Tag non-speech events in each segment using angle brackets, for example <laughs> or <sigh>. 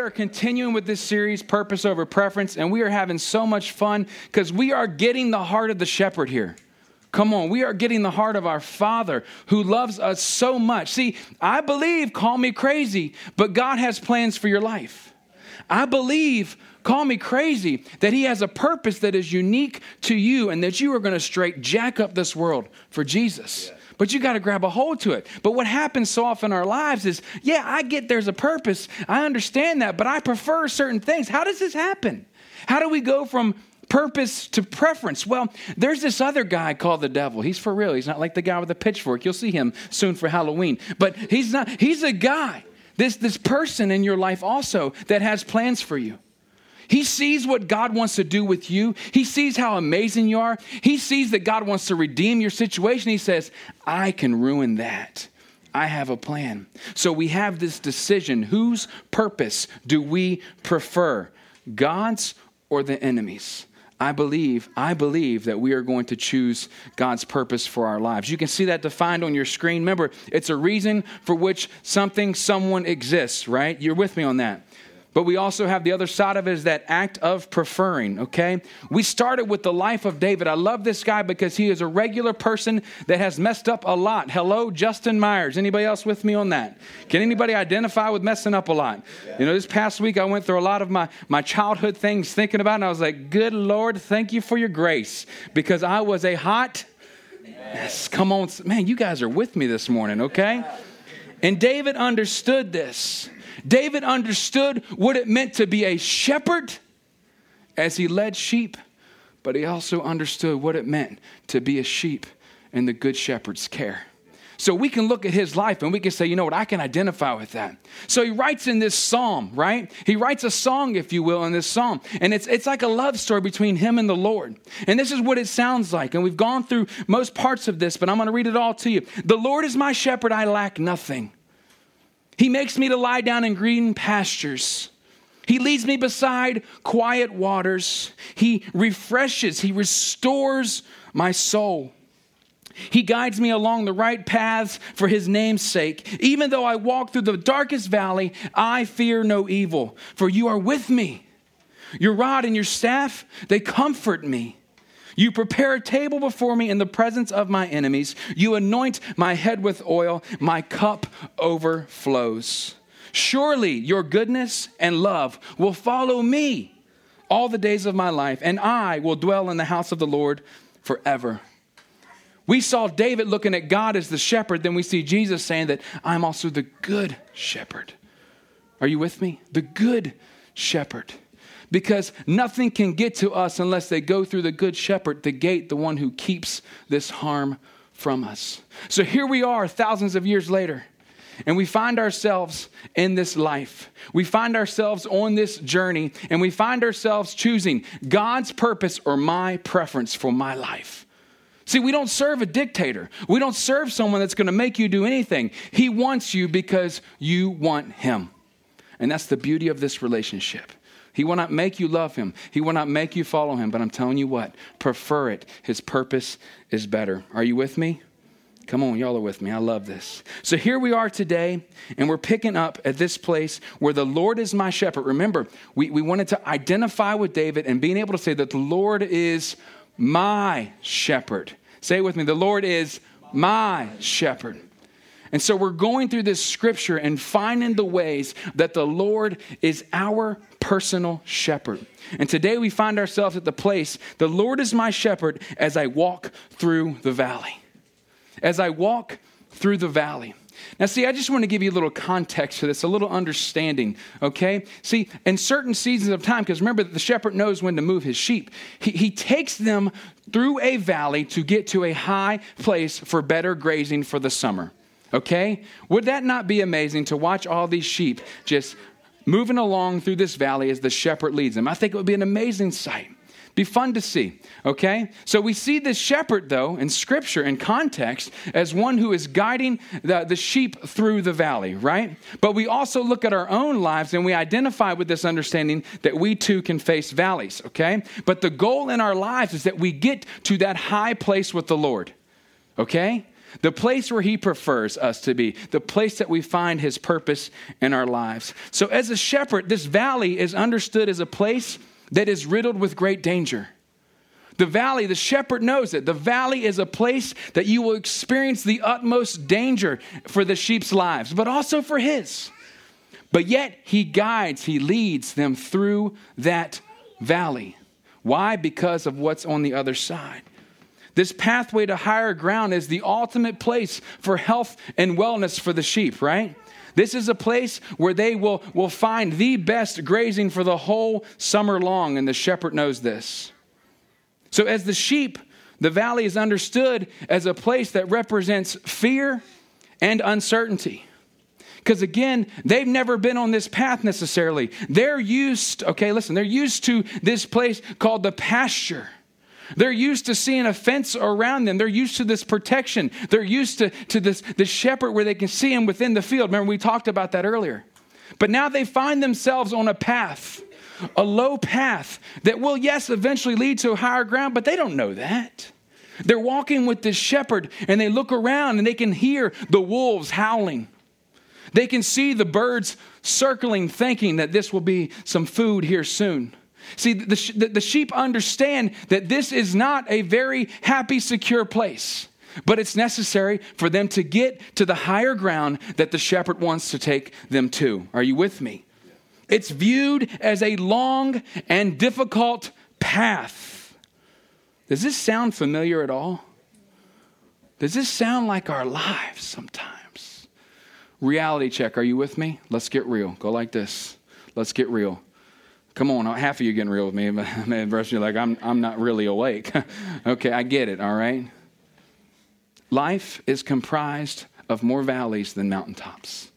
are continuing with this series, Purpose Over Preference, and we are having so much fun because we are getting the heart of the shepherd here. Come on, we are getting the heart of our Father who loves us so much. See, I believe, call me crazy, but God has plans for your life. I believe, call me crazy, that He has a purpose that is unique to you and that you are going to straight jack up this world for Jesus. Yeah. But you got to grab a hold to it. But what happens so often in our lives is, yeah, I get there's a purpose. I understand that, but I prefer certain things. How does this happen? How do we go from purpose to preference. Well, there's this other guy called the devil. He's for real. He's not like the guy with the pitchfork. You'll see him soon for Halloween. But he's not, he's a guy, this, this person in your life also that has plans for you. He sees what God wants to do with you. He sees how amazing you are. He sees that God wants to redeem your situation. He says, I can ruin that. I have a plan. So we have this decision. Whose purpose do we prefer? God's or the enemy's? I believe, I believe that we are going to choose God's purpose for our lives. You can see that defined on your screen. Remember, it's a reason for which something, someone exists, right? You're with me on that. But we also have the other side of it is that act of preferring, okay? We started with the life of David. I love this guy because he is a regular person that has messed up a lot. Hello, Justin Myers. Anybody else with me on that? Can anybody identify with messing up a lot? You know, this past week I went through a lot of my, my childhood things thinking about and I was like, good Lord, thank you for your grace because I was a hot Yes, come on. Man, you guys are with me this morning, okay? And David understood this. David understood what it meant to be a shepherd as he led sheep, but he also understood what it meant to be a sheep in the good shepherd's care. So we can look at his life and we can say, you know what, I can identify with that. So he writes in this psalm, right? He writes a song, if you will, in this psalm. And it's, it's like a love story between him and the Lord. And this is what it sounds like. And we've gone through most parts of this, but I'm going to read it all to you. The Lord is my shepherd, I lack nothing. He makes me to lie down in green pastures. He leads me beside quiet waters. He refreshes, He restores my soul. He guides me along the right paths for His name's sake. Even though I walk through the darkest valley, I fear no evil, for you are with me. Your rod and your staff, they comfort me. You prepare a table before me in the presence of my enemies. You anoint my head with oil. My cup overflows. Surely your goodness and love will follow me all the days of my life, and I will dwell in the house of the Lord forever. We saw David looking at God as the shepherd, then we see Jesus saying that I'm also the good shepherd. Are you with me? The good shepherd because nothing can get to us unless they go through the good shepherd, the gate, the one who keeps this harm from us. So here we are, thousands of years later. And we find ourselves in this life. We find ourselves on this journey, and we find ourselves choosing God's purpose or my preference for my life. See, we don't serve a dictator. We don't serve someone that's going to make you do anything. He wants you because you want him. And that's the beauty of this relationship. He will not make you love him. He will not make you follow him. But I'm telling you what, prefer it. His purpose is better. Are you with me? Come on, y'all are with me. I love this. So here we are today, and we're picking up at this place where the Lord is my shepherd. Remember, we, we wanted to identify with David and being able to say that the Lord is my shepherd. Say it with me the Lord is my shepherd. And so we're going through this scripture and finding the ways that the Lord is our personal shepherd. And today we find ourselves at the place the Lord is my shepherd as I walk through the valley. As I walk through the valley. Now, see, I just want to give you a little context to this, a little understanding, okay? See, in certain seasons of time, because remember the shepherd knows when to move his sheep, he, he takes them through a valley to get to a high place for better grazing for the summer. Okay? Would that not be amazing to watch all these sheep just moving along through this valley as the shepherd leads them? I think it would be an amazing sight. Be fun to see, okay? So we see this shepherd, though, in scripture, in context, as one who is guiding the, the sheep through the valley, right? But we also look at our own lives and we identify with this understanding that we too can face valleys, okay? But the goal in our lives is that we get to that high place with the Lord, okay? The place where He prefers us to be, the place that we find His purpose in our lives. So, as a shepherd, this valley is understood as a place that is riddled with great danger. The valley, the shepherd knows it. The valley is a place that you will experience the utmost danger for the sheep's lives, but also for his. But yet, he guides, he leads them through that valley. Why? Because of what's on the other side. This pathway to higher ground is the ultimate place for health and wellness for the sheep, right? This is a place where they will, will find the best grazing for the whole summer long, and the shepherd knows this. So, as the sheep, the valley is understood as a place that represents fear and uncertainty. Because again, they've never been on this path necessarily. They're used, okay, listen, they're used to this place called the pasture. They're used to seeing a fence around them. They're used to this protection. They're used to, to this, this shepherd where they can see him within the field. Remember, we talked about that earlier. But now they find themselves on a path, a low path that will, yes, eventually lead to higher ground, but they don't know that. They're walking with this shepherd and they look around and they can hear the wolves howling. They can see the birds circling, thinking that this will be some food here soon. See, the, the, sheep understand that this is not a very happy, secure place, but it's necessary for them to get to the higher ground that the shepherd wants to take them to. Are you with me? It's viewed as a long and difficult path. Does this sound familiar at all? Does this sound like our lives sometimes? Reality check. Are you with me? Let's get real. Go like this. Let's get real. Come on, half of you getting real with me. <laughs> but the rest of you are like, I'm, I'm not really awake. <laughs> okay, I get it, all right? Life is comprised of more valleys than mountaintops.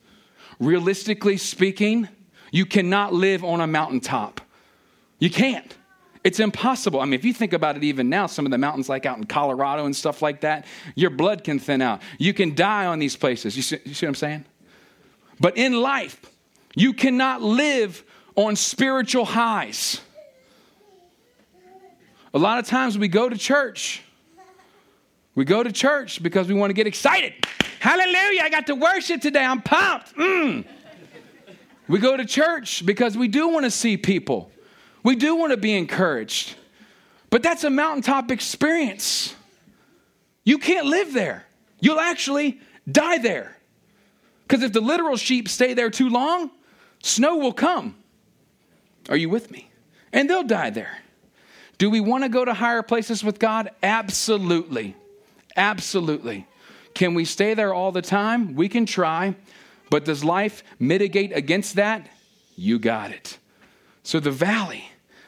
Realistically speaking, you cannot live on a mountaintop. You can't. It's impossible. I mean, if you think about it even now, some of the mountains like out in Colorado and stuff like that, your blood can thin out. You can die on these places. You see, you see what I'm saying? But in life, you cannot live on spiritual highs. A lot of times we go to church. We go to church because we want to get excited. Hallelujah, I got to worship today. I'm pumped. Mm. We go to church because we do want to see people. We do want to be encouraged. But that's a mountaintop experience. You can't live there. You'll actually die there. Because if the literal sheep stay there too long, snow will come. Are you with me? And they'll die there. Do we want to go to higher places with God? Absolutely. Absolutely. Can we stay there all the time? We can try. But does life mitigate against that? You got it. So the valley,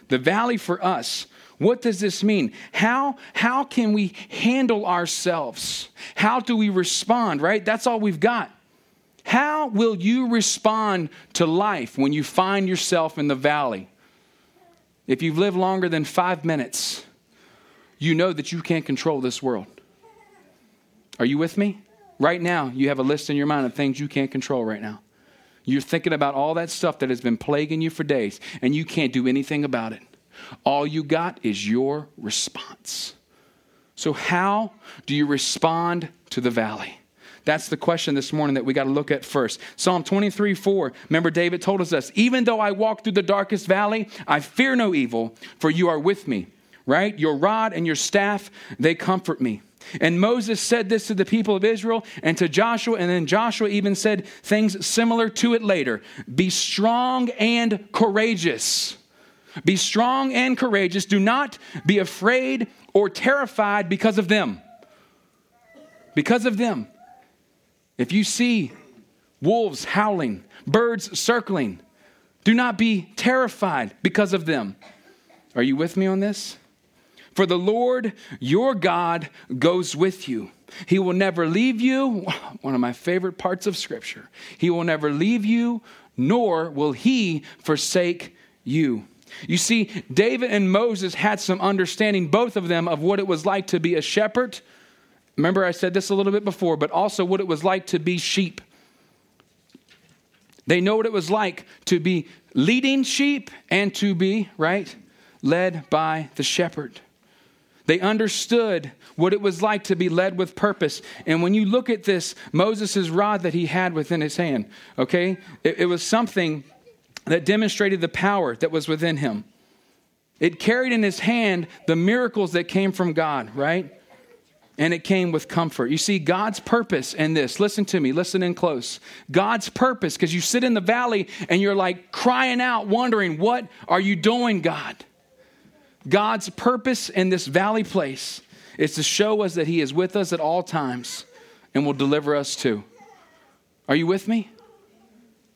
the valley for us, what does this mean? How, how can we handle ourselves? How do we respond, right? That's all we've got. How will you respond to life when you find yourself in the valley? If you've lived longer than five minutes, you know that you can't control this world. Are you with me? Right now, you have a list in your mind of things you can't control right now. You're thinking about all that stuff that has been plaguing you for days, and you can't do anything about it. All you got is your response. So, how do you respond to the valley? That's the question this morning that we got to look at first. Psalm 23 4. Remember, David told us this Even though I walk through the darkest valley, I fear no evil, for you are with me, right? Your rod and your staff, they comfort me. And Moses said this to the people of Israel and to Joshua, and then Joshua even said things similar to it later Be strong and courageous. Be strong and courageous. Do not be afraid or terrified because of them. Because of them. If you see wolves howling, birds circling, do not be terrified because of them. Are you with me on this? For the Lord your God goes with you. He will never leave you. <laughs> One of my favorite parts of Scripture. He will never leave you, nor will he forsake you. You see, David and Moses had some understanding, both of them, of what it was like to be a shepherd Remember, I said this a little bit before, but also what it was like to be sheep. They know what it was like to be leading sheep and to be, right, led by the shepherd. They understood what it was like to be led with purpose. And when you look at this, Moses' rod that he had within his hand, okay, it, it was something that demonstrated the power that was within him. It carried in his hand the miracles that came from God, right? And it came with comfort. You see, God's purpose in this, listen to me, listen in close. God's purpose, because you sit in the valley and you're like crying out, wondering, what are you doing, God? God's purpose in this valley place is to show us that He is with us at all times and will deliver us too. Are you with me?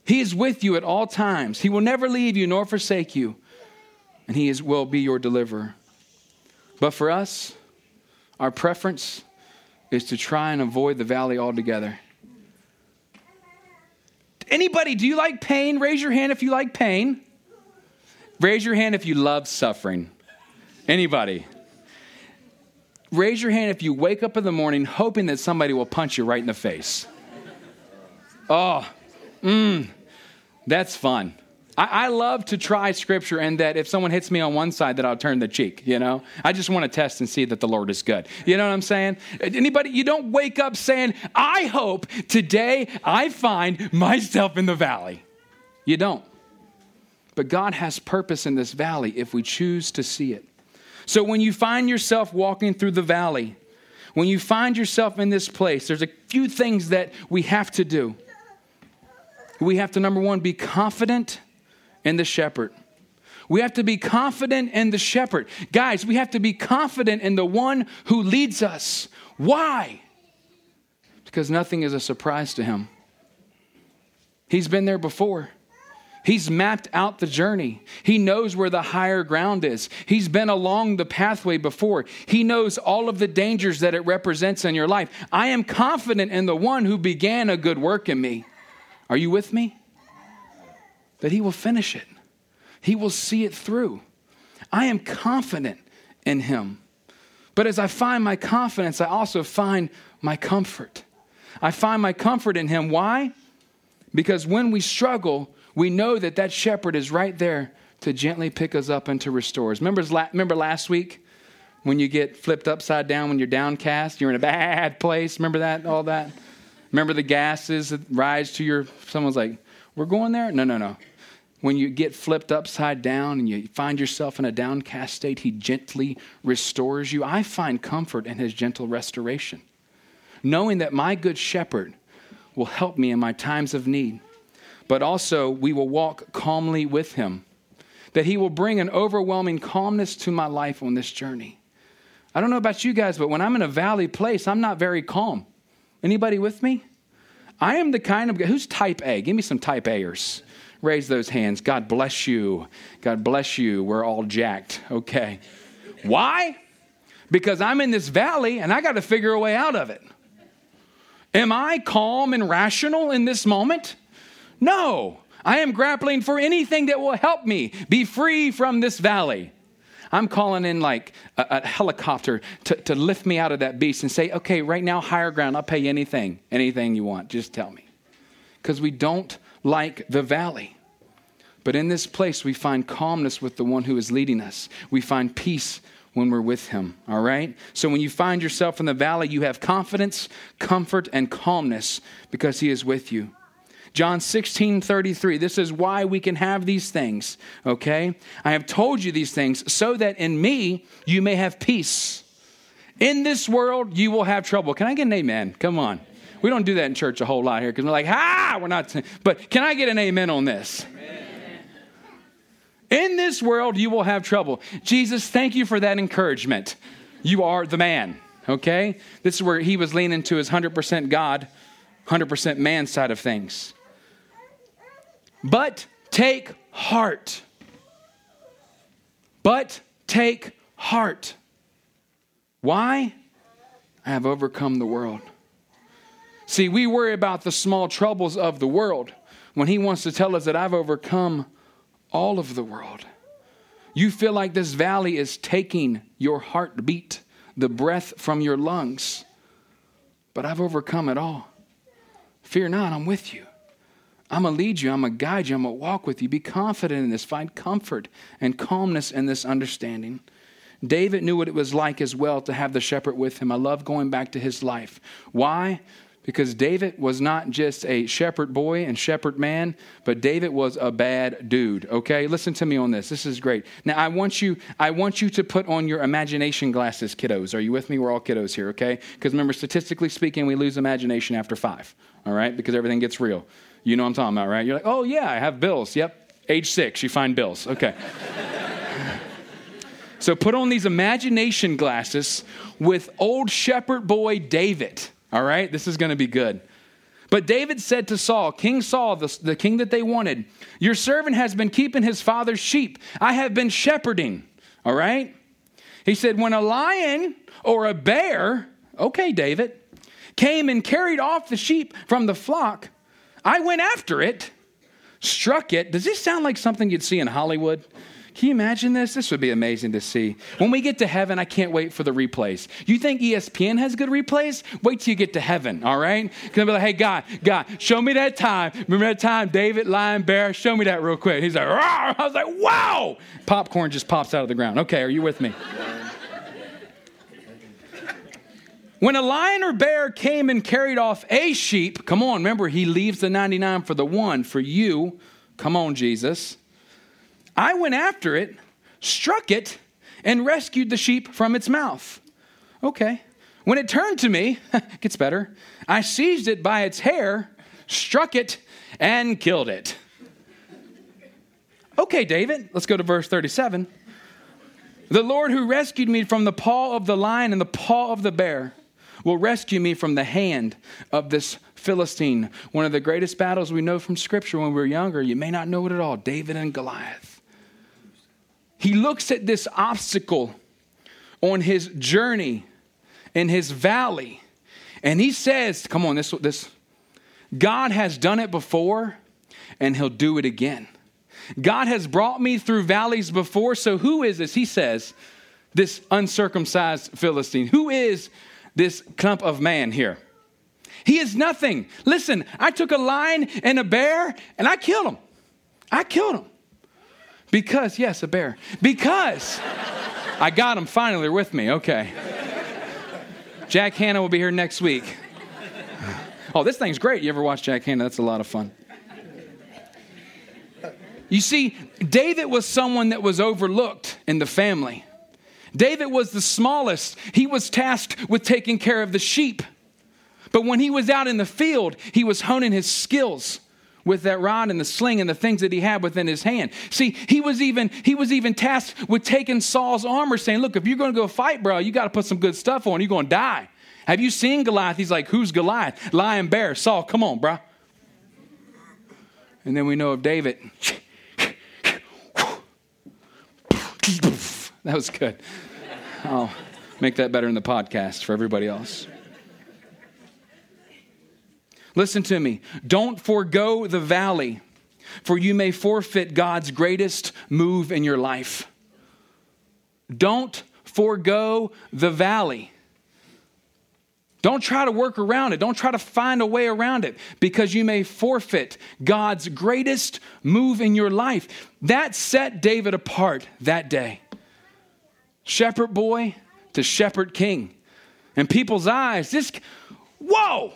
He is with you at all times. He will never leave you nor forsake you and He is, will be your deliverer. But for us, our preference is to try and avoid the valley altogether. Anybody, do you like pain? Raise your hand if you like pain. Raise your hand if you love suffering. Anybody? Raise your hand if you wake up in the morning hoping that somebody will punch you right in the face. Oh, mmm, that's fun. I, I, love to try scripture and that if someone hits me on one side, that I'll turn the cheek, you know? I just want to test and see that the Lord is good. You know what I'm saying? Anybody, you don't wake up saying, I hope today I find myself in the valley. You don't. But God has purpose in this valley if we choose to see it. So when you find yourself walking through the valley, when you find yourself in this place, there's a few things that we have to do. We have to, number one, be confident in the shepherd. We have to be confident in the shepherd. Guys, we have to be confident in the one who leads us. Why? Because nothing is a surprise to him. He's been there before. He's mapped out the journey. He knows where the higher ground is. He's been along the pathway before. He knows all of the dangers that it represents in your life. I am confident in the one who began a good work in me. Are you with me? That He will finish it, He will see it through. I am confident in Him. But as I find my confidence, I also find my comfort. I find my comfort in Him. Why? Because when we struggle, we know that that shepherd is right there to gently pick us up and to restore us. Remember, remember last week when you get flipped upside down when you're downcast? You're in a <laughs> bad place. Remember that? All that? Remember the gases that rise to your. Someone's like, we're going there? No, no, no. When you get flipped upside down and you find yourself in a downcast state, He gently restores you. I find comfort in His gentle restoration, knowing that my good shepherd will help me in my times of need, but also we will walk calmly with Him, that He will bring an overwhelming calmness to my life on this journey. I don't know about you guys, but when I'm in a valley place, I'm not very calm. Anybody with me? I am the kind of guy who's type A. Give me some type A'ers. Raise those hands. God bless you. God bless you. We're all jacked. Okay. Why? Because I'm in this valley and I got to figure a way out of it. Am I calm and rational in this moment? No. I am grappling for anything that will help me be free from this valley. I'm calling in like a, a, helicopter to, to lift me out of that beast and say, okay, right now, higher ground, I'll pay you anything, anything you want. Just tell me. Because we don't like the valley. But in this place, we find calmness with the one who is leading us. We find peace when we're with him, all right? So when you find yourself in the valley, you have confidence, comfort, and calmness because he is with you. John 16, 33. This is why we can have these things, okay? I have told you these things so that in me you may have peace. In this world you will have trouble. Can I get an amen? Come on. We don't do that in church a whole lot here because we're like, ah, we're not. But can I get an amen on this? Amen. In this world, you will have trouble. Jesus, thank you for that encouragement. You are the man, okay? This is where he was leaning to his 100% God, 100% man side of things. But take heart. But take heart. Why? I have overcome the world. See, we worry about the small troubles of the world when He wants to tell us that I've overcome all of the world. You feel like this valley is taking your heartbeat, the breath from your lungs, but I've overcome it all. Fear not, I'm with you. I'm going to lead you. I'm going to guide you. I'm going to walk with you. Be confident in this. Find comfort and calmness in this understanding. David knew what it was like as well to have the shepherd with him. I love going back to his life. Why? Because David was not just a shepherd boy and shepherd man, but David was a bad dude. Okay? Listen to me on this. This is great. Now I want you I want you to put on your imagination glasses, kiddos. Are you with me? We're all kiddos here, okay? Because remember, statistically speaking, we lose imagination after five. All right? Because everything gets real. You know what I'm talking about, right? You're like, oh yeah, I have bills. Yep. Age six, you find bills. Okay. <laughs> so put on these imagination glasses with old shepherd boy David. All right, this is going to be good. But David said to Saul, King Saul, the, the, king that they wanted, Your servant has been keeping his father's sheep. I have been shepherding. All right? He said, When a lion or a bear, okay, David, came and carried off the sheep from the flock, I went after it, struck it. Does this sound like something you'd see in Hollywood? Can you imagine this? This would be amazing to see. When we get to heaven, I can't wait for the replays. You think ESPN has good replays? Wait till you get to heaven, all right? Because be like, hey, God, God, show me that time. Remember that time, David, lion, bear? Show me that real quick. He's like, Rawr! I was like, wow! Popcorn just pops out of the ground. Okay, are you with me? When a lion or bear came and carried off a sheep, come on, remember, he leaves the 99 for the one, for you. Come on, Jesus. I went after it, struck it, and rescued the sheep from its mouth. Okay. When it turned to me, <laughs> gets better, I seized it by its hair, struck it, and killed it. Okay, David, let's go to verse 37. The Lord who rescued me from the paw of the lion and the paw of the bear will rescue me from the hand of this Philistine. One of the greatest battles we know from Scripture when we were younger. You may not know it at all David and Goliath he looks at this obstacle on his journey in his valley and he says come on this this god has done it before and he'll do it again. God has brought me through valleys before so who is this? He says this uncircumcised philistine. Who is this clump of man here? He is nothing. Listen i took a lion and a bear and i killed him. I killed him because, yes, a bear. Because I got them finally. They're with me. Okay. Jack Hanna will be here next week. Oh, this thing's great. You ever watch Jack Hanna? That's a lot of fun. You see, David was someone that was overlooked in the family. David was the smallest. He was tasked with taking care of the sheep. But when he was out in the field, he was honing his skills with that rod and the sling and the things that he had within his hand. See, he was even he was even tasked with taking Saul's armor, saying, "Look, if you're going to go fight, bro, you got to put some good stuff on. You're going to die." Have you seen Goliath? He's like, "Who's Goliath? Lion, bear, Saul. Come on, bro." And then we know of David. <laughs> that was good. I'll make that better in the podcast for everybody else. Listen to me. Don't forego the valley, for you may forfeit God's greatest move in your life. Don't forego the valley. Don't try to work around it. Don't try to find a way around it because you may forfeit God's greatest move in your life. That set David apart that day. Shepherd boy to shepherd king. In people's eyes, this, whoa,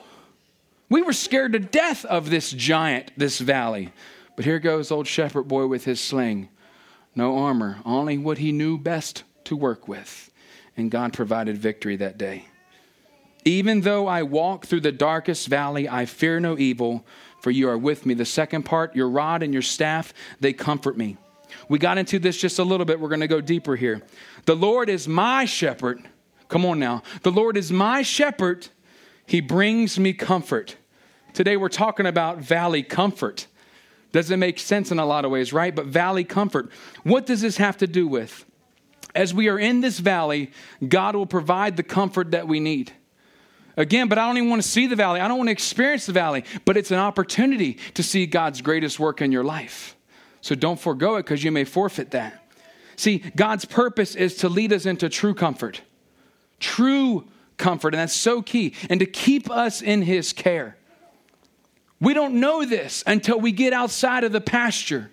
we were scared to death of this giant, this valley. But here goes old shepherd boy with his sling. No armor, only what he knew best to work with. And God provided victory that day. Even though I walk through the darkest valley, I fear no evil, for you are with me. The second part, your rod and your staff, they comfort me. We got into this just a little bit. We're going to go deeper here. The Lord is my shepherd. Come on now. The Lord is my shepherd. He brings me comfort. Today we're talking about valley comfort. Doesn't make sense in a lot of ways, right? But valley comfort. What does this have to do with? As we are in this valley, God will provide the comfort that we need. Again, but I don't even want to see the valley. I don't want to experience the valley, but it's an opportunity to see God's greatest work in your life. So don't forego it because you may forfeit that. See, God's purpose is to lead us into true comfort. True comfort, and that's so key, and to keep us in His care. We don't know this until we get outside of the pasture.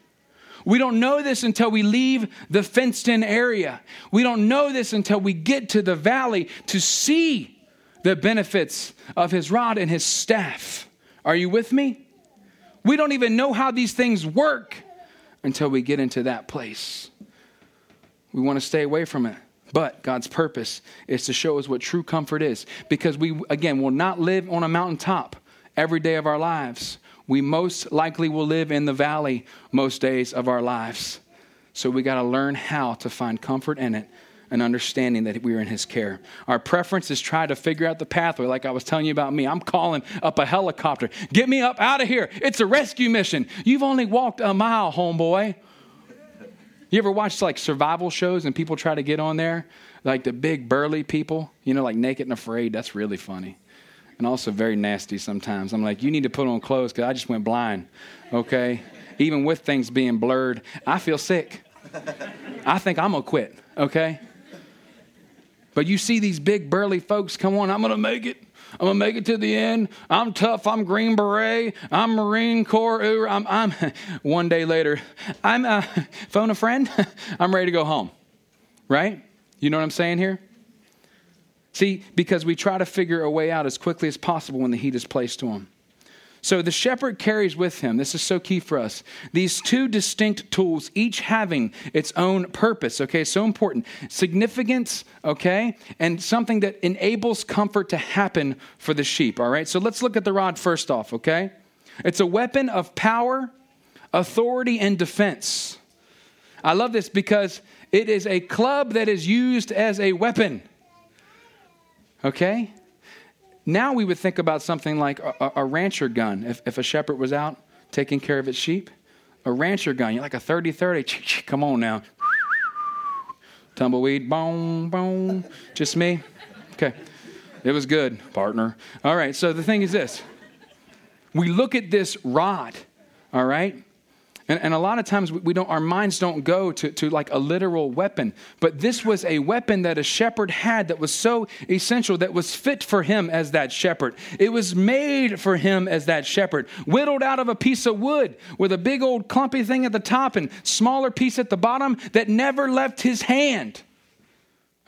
We don't know this until we leave the fenced in area. We don't know this until we get to the valley to see the benefits of his rod and his staff. Are you with me? We don't even know how these things work until we get into that place. We want to stay away from it. But God's purpose is to show us what true comfort is. Because we, again, will not live on a mountaintop every day of our lives. We most likely will live in the valley most days of our lives. So we got to learn how to find comfort in it and understanding that we are in his care. Our preference is try to figure out the pathway, like I was telling you about me. I'm calling up a helicopter. Get me up out of here. It's a rescue mission. You've only walked a mile, homeboy. You ever watch like survival shows and people try to get on there? Like the big burly people, you know, like naked and afraid. That's really funny. And also very nasty sometimes. I'm like, you need to put on clothes because I just went blind. Okay? Even with things being blurred, I feel sick. I think I'm to quit. Okay? But you see these big burly folks, come on, I'm to make it. I'm gonna make it to the end. I'm tough. I'm Green Beret. I'm Marine Corps. I'm, I'm <laughs> one day later. I'm uh, phone a friend. <laughs> I'm ready to go home. Right? You know what I'm saying here? See, because we try to figure a way out as quickly as possible when the heat is placed on. Them. So the shepherd carries with him, this is so key for us, these two distinct tools, each having its own purpose, okay? So important. Significance, okay? And something that enables comfort to happen for the sheep, all right? So let's look at the rod first off, okay? It's a weapon of power, authority, and defense. I love this because it is a club that is used as a weapon. Okay? Now we would think about something like a, a rancher gun. If, if a shepherd was out taking care of its sheep, a rancher gun, you're like a 30 30. Come on now. Tumbleweed, boom, boom. Just me? Okay. It was good, partner. All right, so the thing is this we look at this rod, all right? And, and a lot of times we don't, our minds don't go to, to like a literal weapon. But this was a weapon that a shepherd had that was so essential, that was fit for him as that shepherd. It was made for him as that shepherd, whittled out of a piece of wood with a big old clumpy thing at the top and smaller piece at the bottom that never left his hand.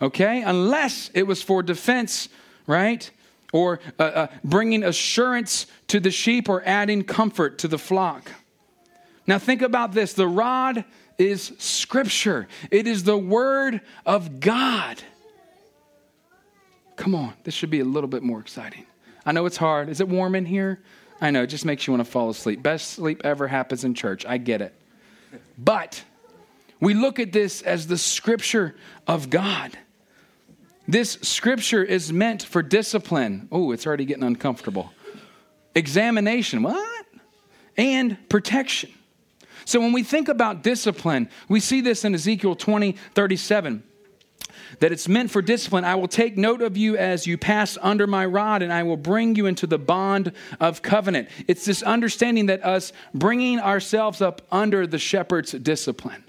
Okay? Unless it was for defense, right? Or uh, uh, bringing assurance to the sheep or adding comfort to the flock. Now, think about this the rod is scripture, it is the word of God. Come on, this should be a little bit more exciting. I know it's hard. Is it warm in here? I know, it just makes you want to fall asleep. Best sleep ever happens in church. I get it. But we look at this as the scripture of God. This scripture is meant for discipline. Oh, it's already getting uncomfortable. Examination, what? And protection. So when we think about discipline, we see this in Ezekiel 20, 37 that it's meant for discipline. I will take note of you as you pass under my rod, and I will bring you into the bond of covenant. It's this understanding that us bringing ourselves up under the shepherd's discipline.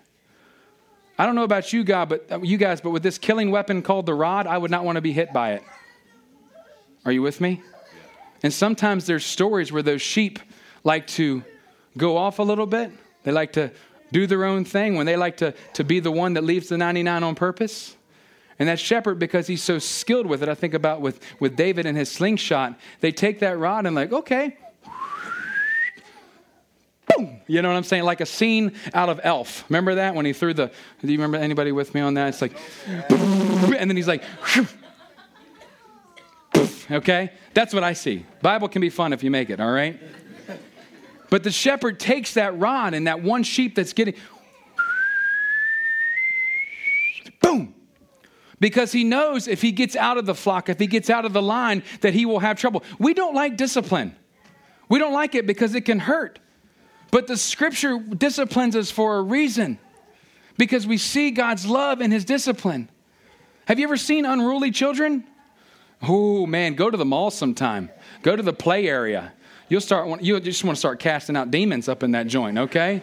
I don't know about you, God, but uh, you guys, but with this killing weapon called the rod, I would not want to be hit by it. Are you with me? And sometimes there's stories where those sheep like to go off a little bit they like to do their own thing, when they like to, to be the one that leaves the 99 on purpose. And that shepherd, because he's so skilled with it, I think about with, with David and his slingshot, they take that rod and, like, okay, boom. You know what I'm saying? Like a scene out of Elf. Remember that when he threw the, do you remember anybody with me on that? It's like, and then he's like, <laughs> okay? That's what I see. Bible can be fun if you make it, all right? But the shepherd takes that rod and that one sheep that's getting, boom, because he knows if he gets out of the flock, if he gets out of the line, that he will have trouble. We don't like discipline. We don't like it because it can hurt. But the scripture disciplines us for a reason because we see God's love in his discipline. Have you ever seen unruly children? Oh man, go to the mall sometime. Go to the play area you'll start, you just want to start casting out demons up in that joint, okay?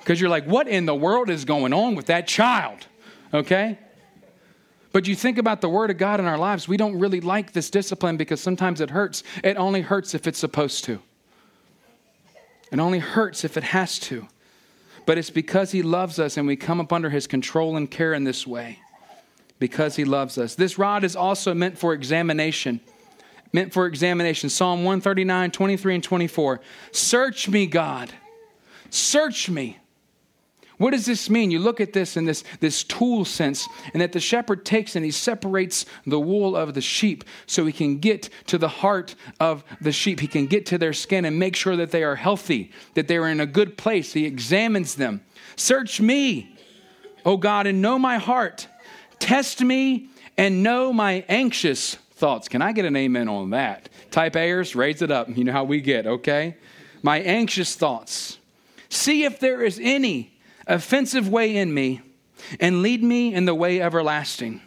Because you're like, what in the world is going on with that child, okay? But you think about the Word of God in our lives, we don't really like this discipline because sometimes it hurts. It only hurts if it's supposed to, it only hurts if it has to. but it's because He loves us and we come up under His control and care in this way. Because He loves us. This rod is also meant for examination. Meant for examination. Psalm 139, 23, and 24. Search me, God. Search me what does this mean? You look at this in this, this tool sense, and that the shepherd takes and he separates the wool of the sheep so he can get to the heart of the sheep. He can get to their skin and make sure that they are healthy, that they are in a good place. He examines them. Search me, O God, and know my heart. Test me and know my anxious thoughts. Can I get an amen on that? Type A'ers, raise it up. You know how we get, okay? My anxious thoughts. See if there is any offensive way in me and lead me in the way everlasting.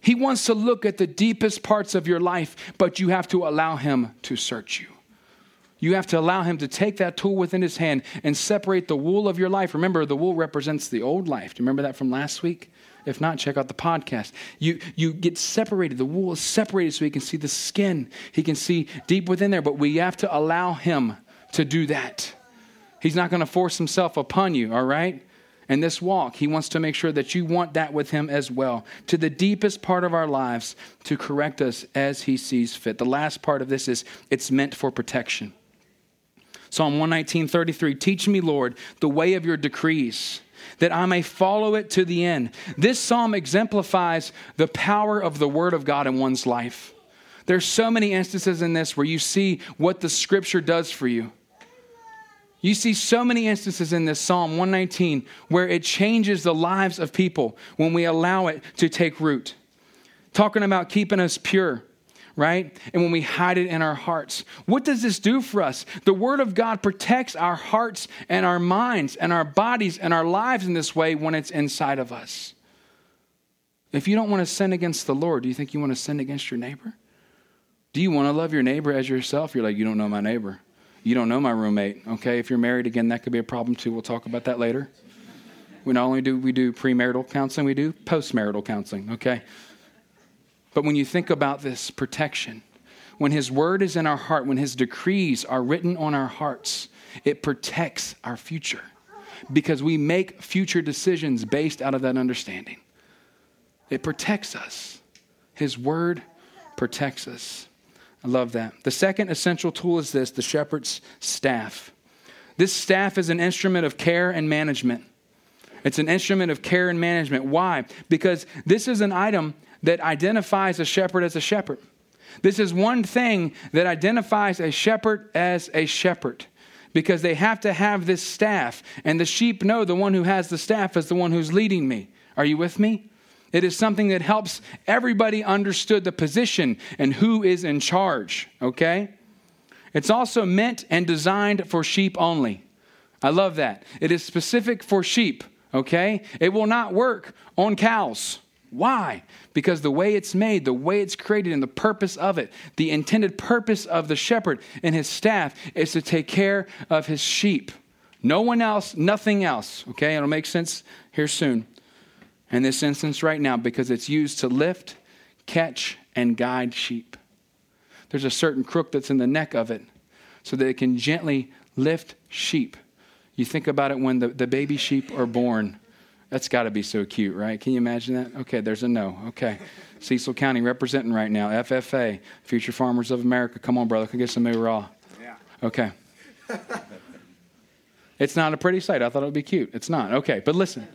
He wants to look at the deepest parts of your life, but you have to allow Him to search you. You have to allow Him to take that tool within His hand and separate the wool of your life. Remember, the wool represents the old life. Do you remember that from last week? If not, check out the podcast. You, you get separated. The wool is separated so He can see the skin, He can see deep within there, but we have to allow Him to do that. He's not going to force himself upon you, all right? In this walk, he wants to make sure that you want that with him as well, to the deepest part of our lives, to correct us as he sees fit. The last part of this is it's meant for protection. Psalm 119, 33 Teach me, Lord, the way of your decrees, that I may follow it to the end. This psalm exemplifies the power of the word of God in one's life. There's so many instances in this where you see what the scripture does for you. You see so many instances in this Psalm 119 where it changes the lives of people when we allow it to take root. Talking about keeping us pure, right? And when we hide it in our hearts. What does this do for us? The Word of God protects our hearts and our minds and our bodies and our lives in this way when it's inside of us. If you don't want to sin against the Lord, do you think you want to sin against your neighbor? Do you want to love your neighbor as yourself? You're like, you don't know my neighbor. You don't know my roommate, okay? If you're married again, that could be a problem too. We'll talk about that later. We not only do we do premarital counseling, we do postmarital counseling, okay? But when you think about this protection, when his word is in our heart, when his decrees are written on our hearts, it protects our future because we make future decisions based out of that understanding. It protects us. His word protects us. I love that. The second essential tool is this the shepherd's staff. This staff is an instrument of care and management. It's an instrument of care and management. Why? Because this is an item that identifies a shepherd as a shepherd. This is one thing that identifies a shepherd as a shepherd because they have to have this staff, and the sheep know the one who has the staff is the one who's leading me. Are you with me? It is something that helps everybody understood the position and who is in charge, okay? It's also meant and designed for sheep only. I love that. It is specific for sheep, okay? It will not work on cows. Why? Because the way it's made, the way it's created, and the purpose of it, the intended purpose of the shepherd and his staff is to take care of his sheep. No one else, nothing else. Okay, it'll make sense here soon in this instance right now because it's used to lift, catch, and guide sheep. There's a certain crook that's in the neck of it so that it can gently lift sheep. You think about it when the, the baby sheep are born. That's got to be so cute, right? Can you imagine that? Okay, there's a no. Okay. <laughs> Cecil County representing right now. FFA, Future Farmers of America. Come on, brother. Can get some raw. Yeah. Okay. <laughs> it's not a pretty sight. I thought it would be cute. It's not. Okay, but listen.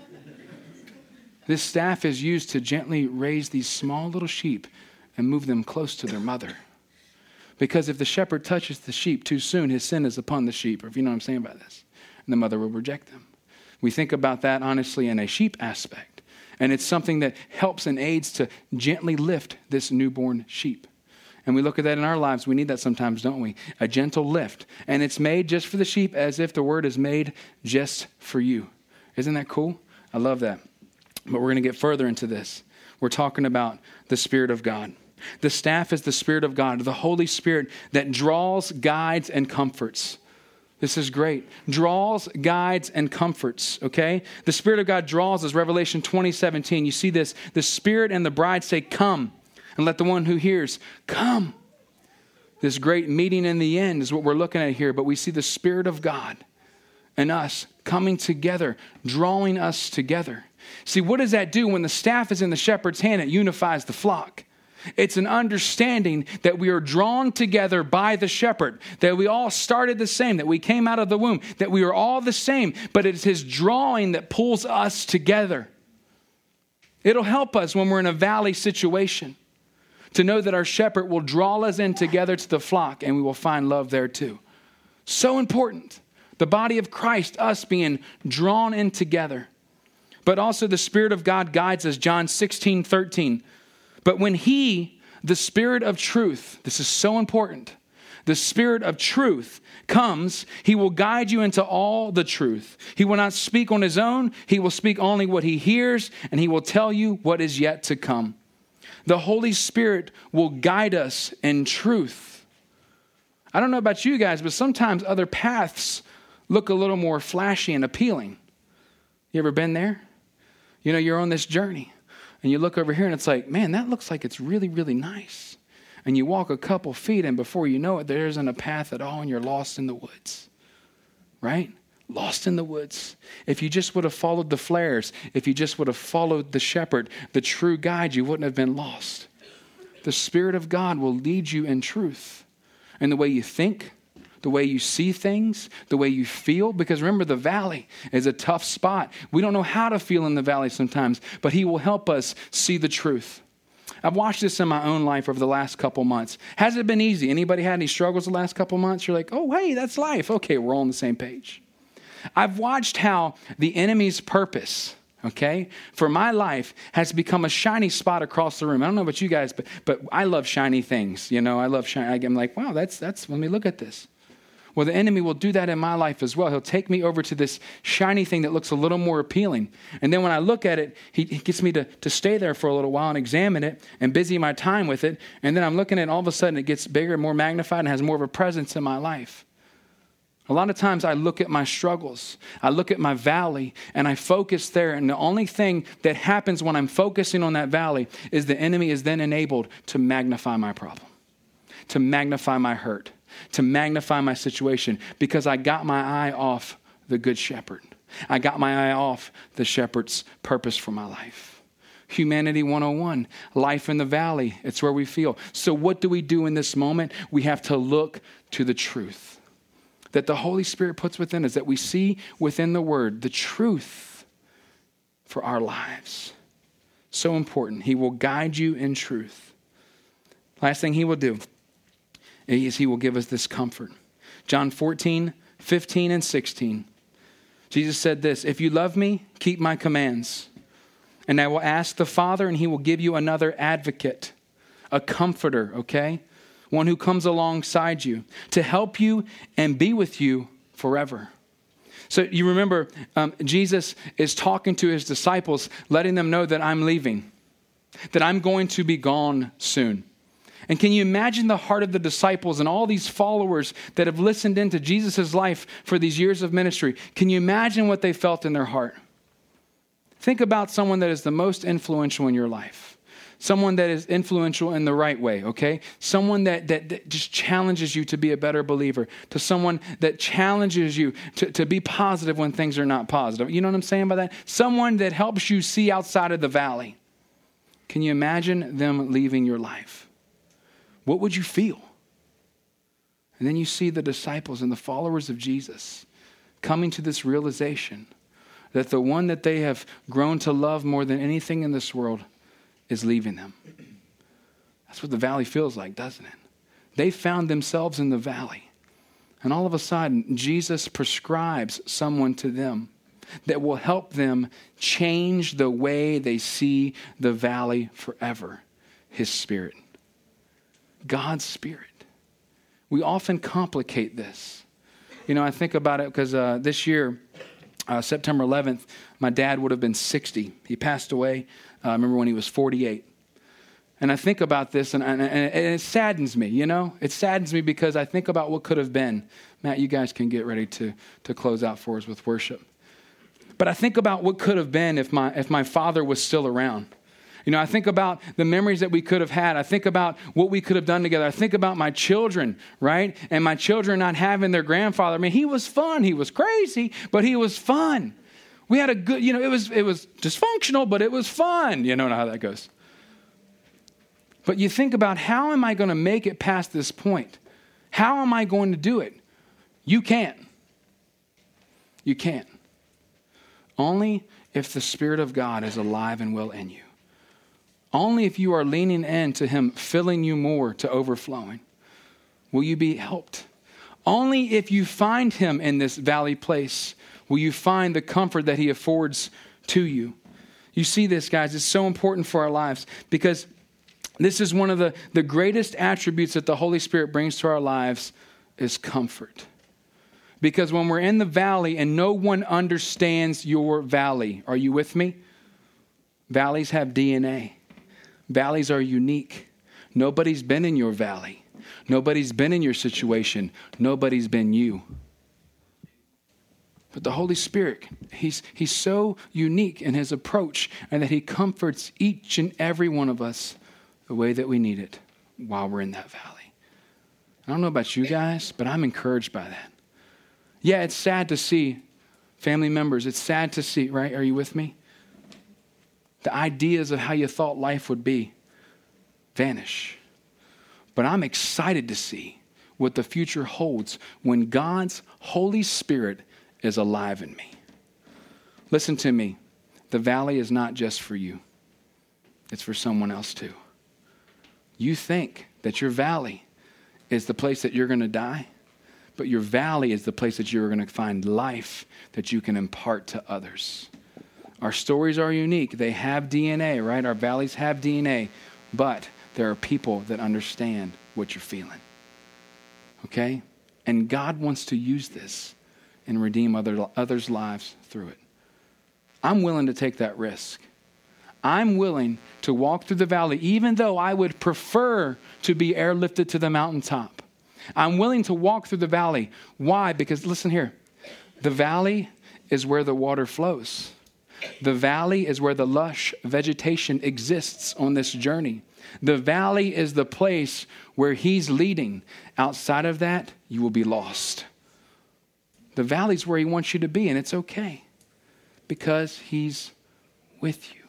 This staff is used to gently raise these small little sheep and move them close to their mother. Because if the shepherd touches the sheep too soon, his sin is upon the sheep, or if you know what I'm saying about this, and the mother will reject them. We think about that honestly in a sheep aspect. And it's something that helps and aids to gently lift this newborn sheep. And we look at that in our lives. We need that sometimes, don't we? A gentle lift. And it's made just for the sheep as if the word is made just for you. Isn't that cool? I love that. But we're going to get further into this. We're talking about the Spirit of God. The staff is the Spirit of God, the Holy Spirit that draws, guides, and comforts. This is great. Draws, guides, and comforts, okay? The Spirit of God draws as Revelation 20, 17. You see this. The Spirit and the bride say, Come, and let the one who hears come. This great meeting in the end is what we're looking at here, but we see the Spirit of God and us coming together, drawing us together. See, what does that do when the staff is in the shepherd's hand? It unifies the flock. It's an understanding that we are drawn together by the shepherd, that we all started the same, that we came out of the womb, that we are all the same, but it's his drawing that pulls us together. It'll help us when we're in a valley situation to know that our shepherd will draw us in together to the flock and we will find love there too. So important. The body of Christ, us being drawn in together. But also the Spirit of God guides us, John 16, 13. But when He, the Spirit of truth, this is so important, the Spirit of truth comes, He will guide you into all the truth. He will not speak on His own, He will speak only what He hears, and He will tell you what is yet to come. The Holy Spirit will guide us in truth. I don't know about you guys, but sometimes other paths look a little more flashy and appealing. You ever been there? You know, you're on this journey and you look over here and it's like, man, that looks like it's really, really nice. And you walk a couple feet, and before you know it, there isn't a path at all, and you're lost in the woods. Right? Lost in the woods. If you just would have followed the flares, if you just would have followed the shepherd, the true guide, you wouldn't have been lost. The Spirit of God will lead you in truth. And the way you think, the way you see things, the way you feel. Because remember, the valley is a tough spot. We don't know how to feel in the valley sometimes, but He will help us see the truth. I've watched this in my own life over the last couple months. Has it been easy? Anybody had any struggles the last couple months? You're like, oh, hey, that's life. Okay, we're all on the same page. I've watched how the enemy's purpose, okay, for my life has become a shiny spot across the room. I don't know about you guys, but but I love shiny things. You know, I love shiny. I'm like, wow, that's that's. Let me look at this. Well, the enemy will do that in my life as well. He'll take me over to this shiny thing that looks a little more appealing. And then when I look at it, he, he gets me to, to stay there for a little while and examine it and busy my time with it. And then I'm looking at it, all of a sudden it gets bigger and more magnified and has more of a presence in my life. A lot of times I look at my struggles, I look at my valley, and I focus there. And the only thing that happens when I'm focusing on that valley is the enemy is then enabled to magnify my problem, to magnify my hurt, to magnify my situation because I got my eye off the Good Shepherd. I got my eye off the shepherd's purpose for my life. Humanity 101, life in the valley, it's where we feel. So, what do we do in this moment? We have to look to the truth that the Holy Spirit puts within us, that we see within the Word the truth for our lives. So important. He will guide you in truth. Last thing He will do he will give us this comfort. John 14, 15, and 16. Jesus said this If you love me, keep my commands. And I will ask the Father, and he will give you another advocate, a comforter, okay? One who comes alongside you to help you and be with you forever. So you remember, um, Jesus is talking to his disciples, letting them know that I'm leaving, that I'm going to be gone soon. And can you imagine the heart of the disciples and all these followers that have listened into Jesus' life for these years of ministry? Can you imagine what they felt in their heart? Think about someone that is the most influential in your life. Someone that is influential in the right way, okay? Someone that, that, that just challenges you to be a better believer, to someone that challenges you to, to be positive when things are not positive. You know what I'm saying by that? Someone that helps you see outside of the valley. Can you imagine them leaving your life? What would you feel? And then you see the disciples and the followers of Jesus coming to this realization that the one that they have grown to love more than anything in this world is leaving them. That's what the valley feels like, doesn't it? They found themselves in the valley. And all of a sudden, Jesus prescribes someone to them that will help them change the way they see the valley forever His Spirit. God's Spirit. We often complicate this. You know, I think about it because uh, this year, uh, September 11th, my dad would have been 60. He passed away, uh, I remember when he was 48. And I think about this, and, and, and, it saddens me, you know? It saddens me because I think about what could have been. Matt, you guys can get ready to, to close out for us with worship. But I think about what could have been if my, if my father was still around You know, I think about the memories that we could have had. I think about what we could have done together. I think about my children, right? And my children not having their grandfather. I mean, he was fun. He was crazy, but he was fun. We had a good, you know, it was it was dysfunctional, but it was fun. You know how that goes. But you think about how am I going to make it past this point? How am I going to do it? You can't. You can't. Only if the Spirit of God is alive and well in you. Only if you are leaning in to Him, filling you more to overflowing, will you be helped. Only if you find Him in this valley place will you find the comfort that He affords to you. You see this, guys, it's so important for our lives because this is one of the, the greatest attributes that the Holy Spirit brings to our lives is comfort. Because when we're in the valley and no one understands your valley, are you with me? Valleys have DNA. Valleys are unique. Nobody's been in your valley. Nobody's been in your situation. Nobody's been you. But the Holy Spirit, he's, he's so unique in his approach and that he comforts each and every one of us the way that we need it while we're in that valley. I don't know about you guys, but I'm encouraged by that. Yeah, it's sad to see family members. It's sad to see, right? Are you with me? The ideas of how you thought life would be vanish. But I'm excited to see what the future holds when God's Holy Spirit is alive in me. Listen to me. The valley is not just for you, it's for someone else too. You think that your valley is the place that you're going to die? But your valley is the place that you're going to find life that you can impart to others. Our stories are unique. They have DNA, right? Our valleys have DNA, but there are people that understand what you're feeling. Okay? And God wants to use this and redeem other, others' lives through it. I'm willing to take that risk. I'm willing to walk through the valley, even though I would prefer to be airlifted to the mountaintop. I'm willing to walk through the valley. Why? Because listen here the valley is where the water flows. The valley is where the lush vegetation exists on this journey. The valley is the place where He's leading. Outside of that, you will be lost. The valley is where He wants you to be, and it's okay because He's with you.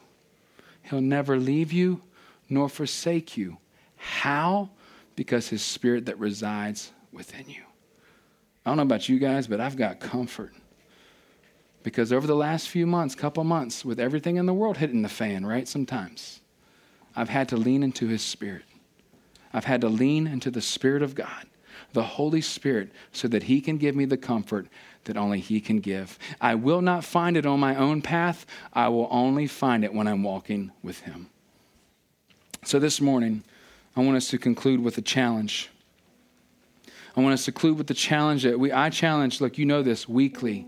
He'll never leave you nor forsake you. How? because his spirit that resides within you. I don't know about you guys, but I've got comfort. Because over the last few months, couple months, with everything in the world hitting the fan, right? Sometimes, I've had to lean into his spirit. I've had to lean into the Spirit of God, the Holy Spirit, so that he can give me the comfort that only he can give. I will not find it on my own path. I will only find it when I'm walking with him. So this morning, I want us to conclude with a challenge. I want us to conclude with the challenge that we, I challenge, look, you know this, weekly,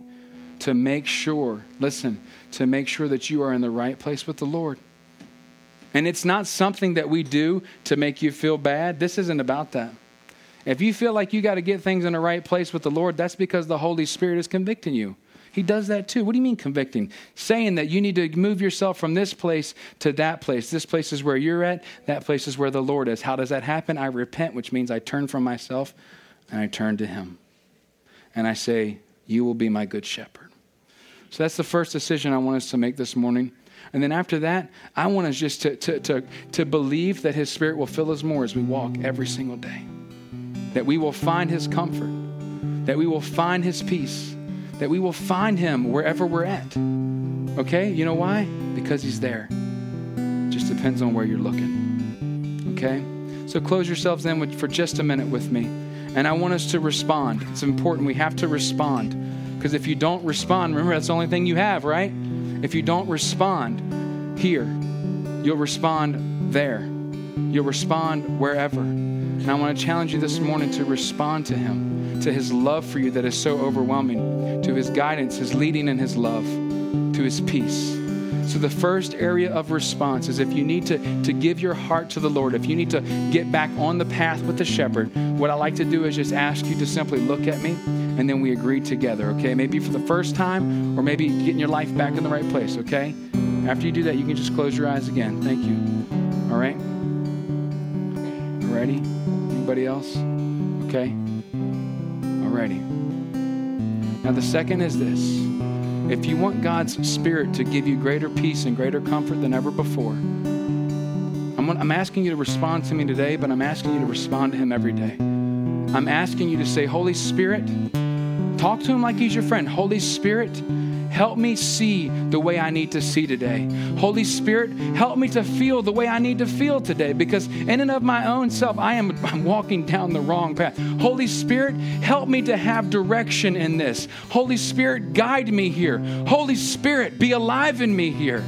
to make sure, listen, to make sure that you are in the right place with the Lord. And it's not something that we do to make you feel bad. This isn't about that. If you feel like you got to get things in the right place with the Lord, that's because the Holy Spirit is convicting you. He does that too. What do you mean convicting? Saying that you need to move yourself from this place to that place. This place is where you're at, that place is where the Lord is. How does that happen? I repent, which means I turn from myself and I turn to Him. And I say, You will be my good shepherd. So that's the first decision I want us to make this morning. And then after that, I want us just to, to, to, to believe that His Spirit will fill us more as we walk every single day. That we will find His comfort, that we will find His peace that we will find him wherever we're at. Okay? You know why? Because he's there. Just depends on where you're looking. Okay? So close yourselves in with, for just a minute with me. And I want us to respond. It's important. We have to respond. Because if you don't respond, remember that's the only thing you have, right? If you don't respond here, you'll respond there. You'll respond wherever. And I want to challenge you this morning to respond to him to his love for you that is so overwhelming, to his guidance, his leading, and his love, to his peace. So, the first area of response is if you need to, to give your heart to the Lord, if you need to get back on the path with the shepherd, what I like to do is just ask you to simply look at me and then we agree together, okay? Maybe for the first time or maybe getting your life back in the right place, okay? After you do that, you can just close your eyes again. Thank you. All right? Ready? Anybody else? Okay. Alrighty. Now, the second is this. If you want God's Spirit to give you greater peace and greater comfort than ever before, I'm, I'm asking you to respond to me today, but I'm asking you to respond to Him every day. I'm asking you to say, Holy Spirit, talk to Him like He's your friend. Holy Spirit, Help me see the way I need to see today. Holy Spirit, help me to feel the way I need to feel today because in and of my own self, I am I'm walking down the wrong path. Holy Spirit, help me to have direction in this. Holy Spirit, guide me here. Holy Spirit, be alive in me here.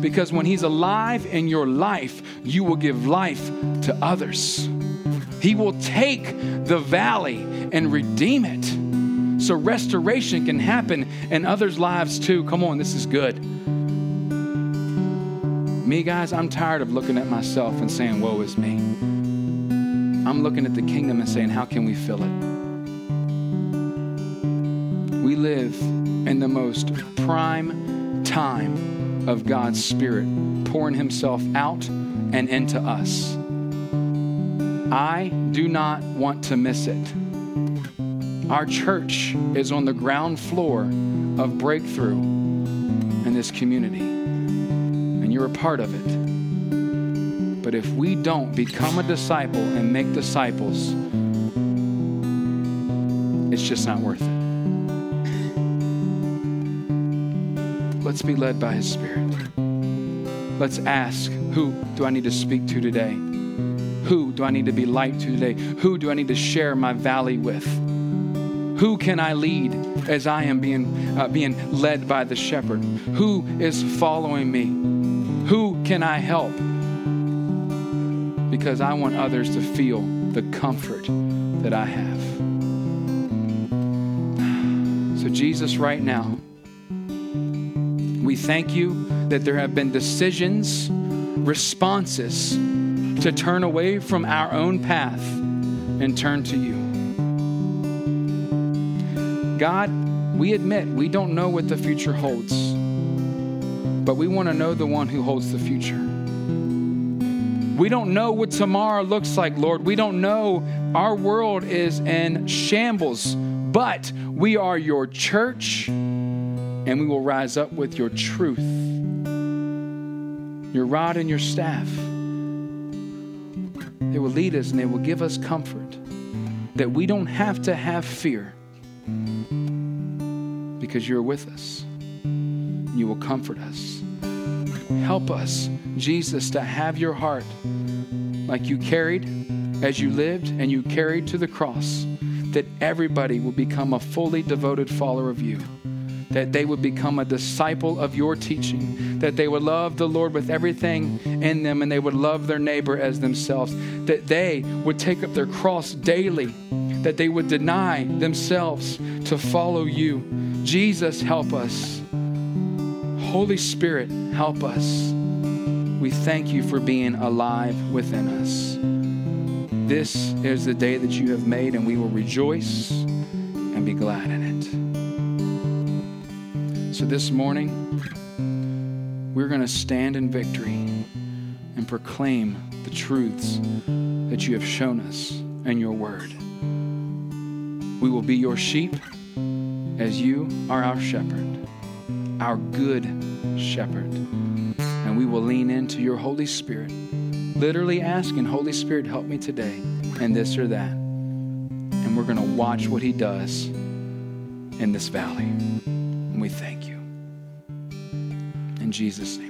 Because when He's alive in your life, you will give life to others. He will take the valley and redeem it so restoration can happen in others' lives too. Come on, this is good. Me, guys, I'm tired of looking at myself and saying, Woe is me. I'm looking at the kingdom and saying, How can we fill it? We live in the most prime time of God's Spirit pouring Himself out and into us. I do not want to miss it. Our church is on the ground floor of breakthrough in this community, and you're a part of it. But if we don't become a disciple and make disciples, it's just not worth it. Let's be led by His Spirit. Let's ask who do I need to speak to today? Who do I need to be light to today? Who do I need to share my valley with? Who can I lead as I am being, uh, being led by the shepherd? Who is following me? Who can I help? Because I want others to feel the comfort that I have. So, Jesus, right now, we thank you that there have been decisions, responses to turn away from our own path and turn to you. God, we admit we don't know what the future holds, but we want to know the one who holds the future. We don't know what tomorrow looks like, Lord. We don't know. Our world is in shambles, but we are your church and we will rise up with your truth, your rod and your staff. They will lead us and they will give us comfort that we don't have to have fear because you're with us. You will comfort us. Help us, Jesus, to have your heart like you carried as you lived and you carried to the cross, that everybody will become a fully devoted follower of you that they would become a disciple of your teaching, that they would love the Lord with everything in them, and they would love their neighbor as themselves, that they would take up their cross daily, that they would deny themselves to follow you. Jesus, help us. Holy Spirit, help us. We thank you for being alive within us. This is the day that you have made, and we will rejoice and be glad in it. So this morning, we're going to stand in victory and proclaim the truths that you have shown us in your word. We will be your sheep as you are our shepherd, our good shepherd. And we will lean into your Holy Spirit, literally asking, Holy Spirit, help me today, and this or that. And we're going to watch what He does in this valley. And we thank you. Jesus' name.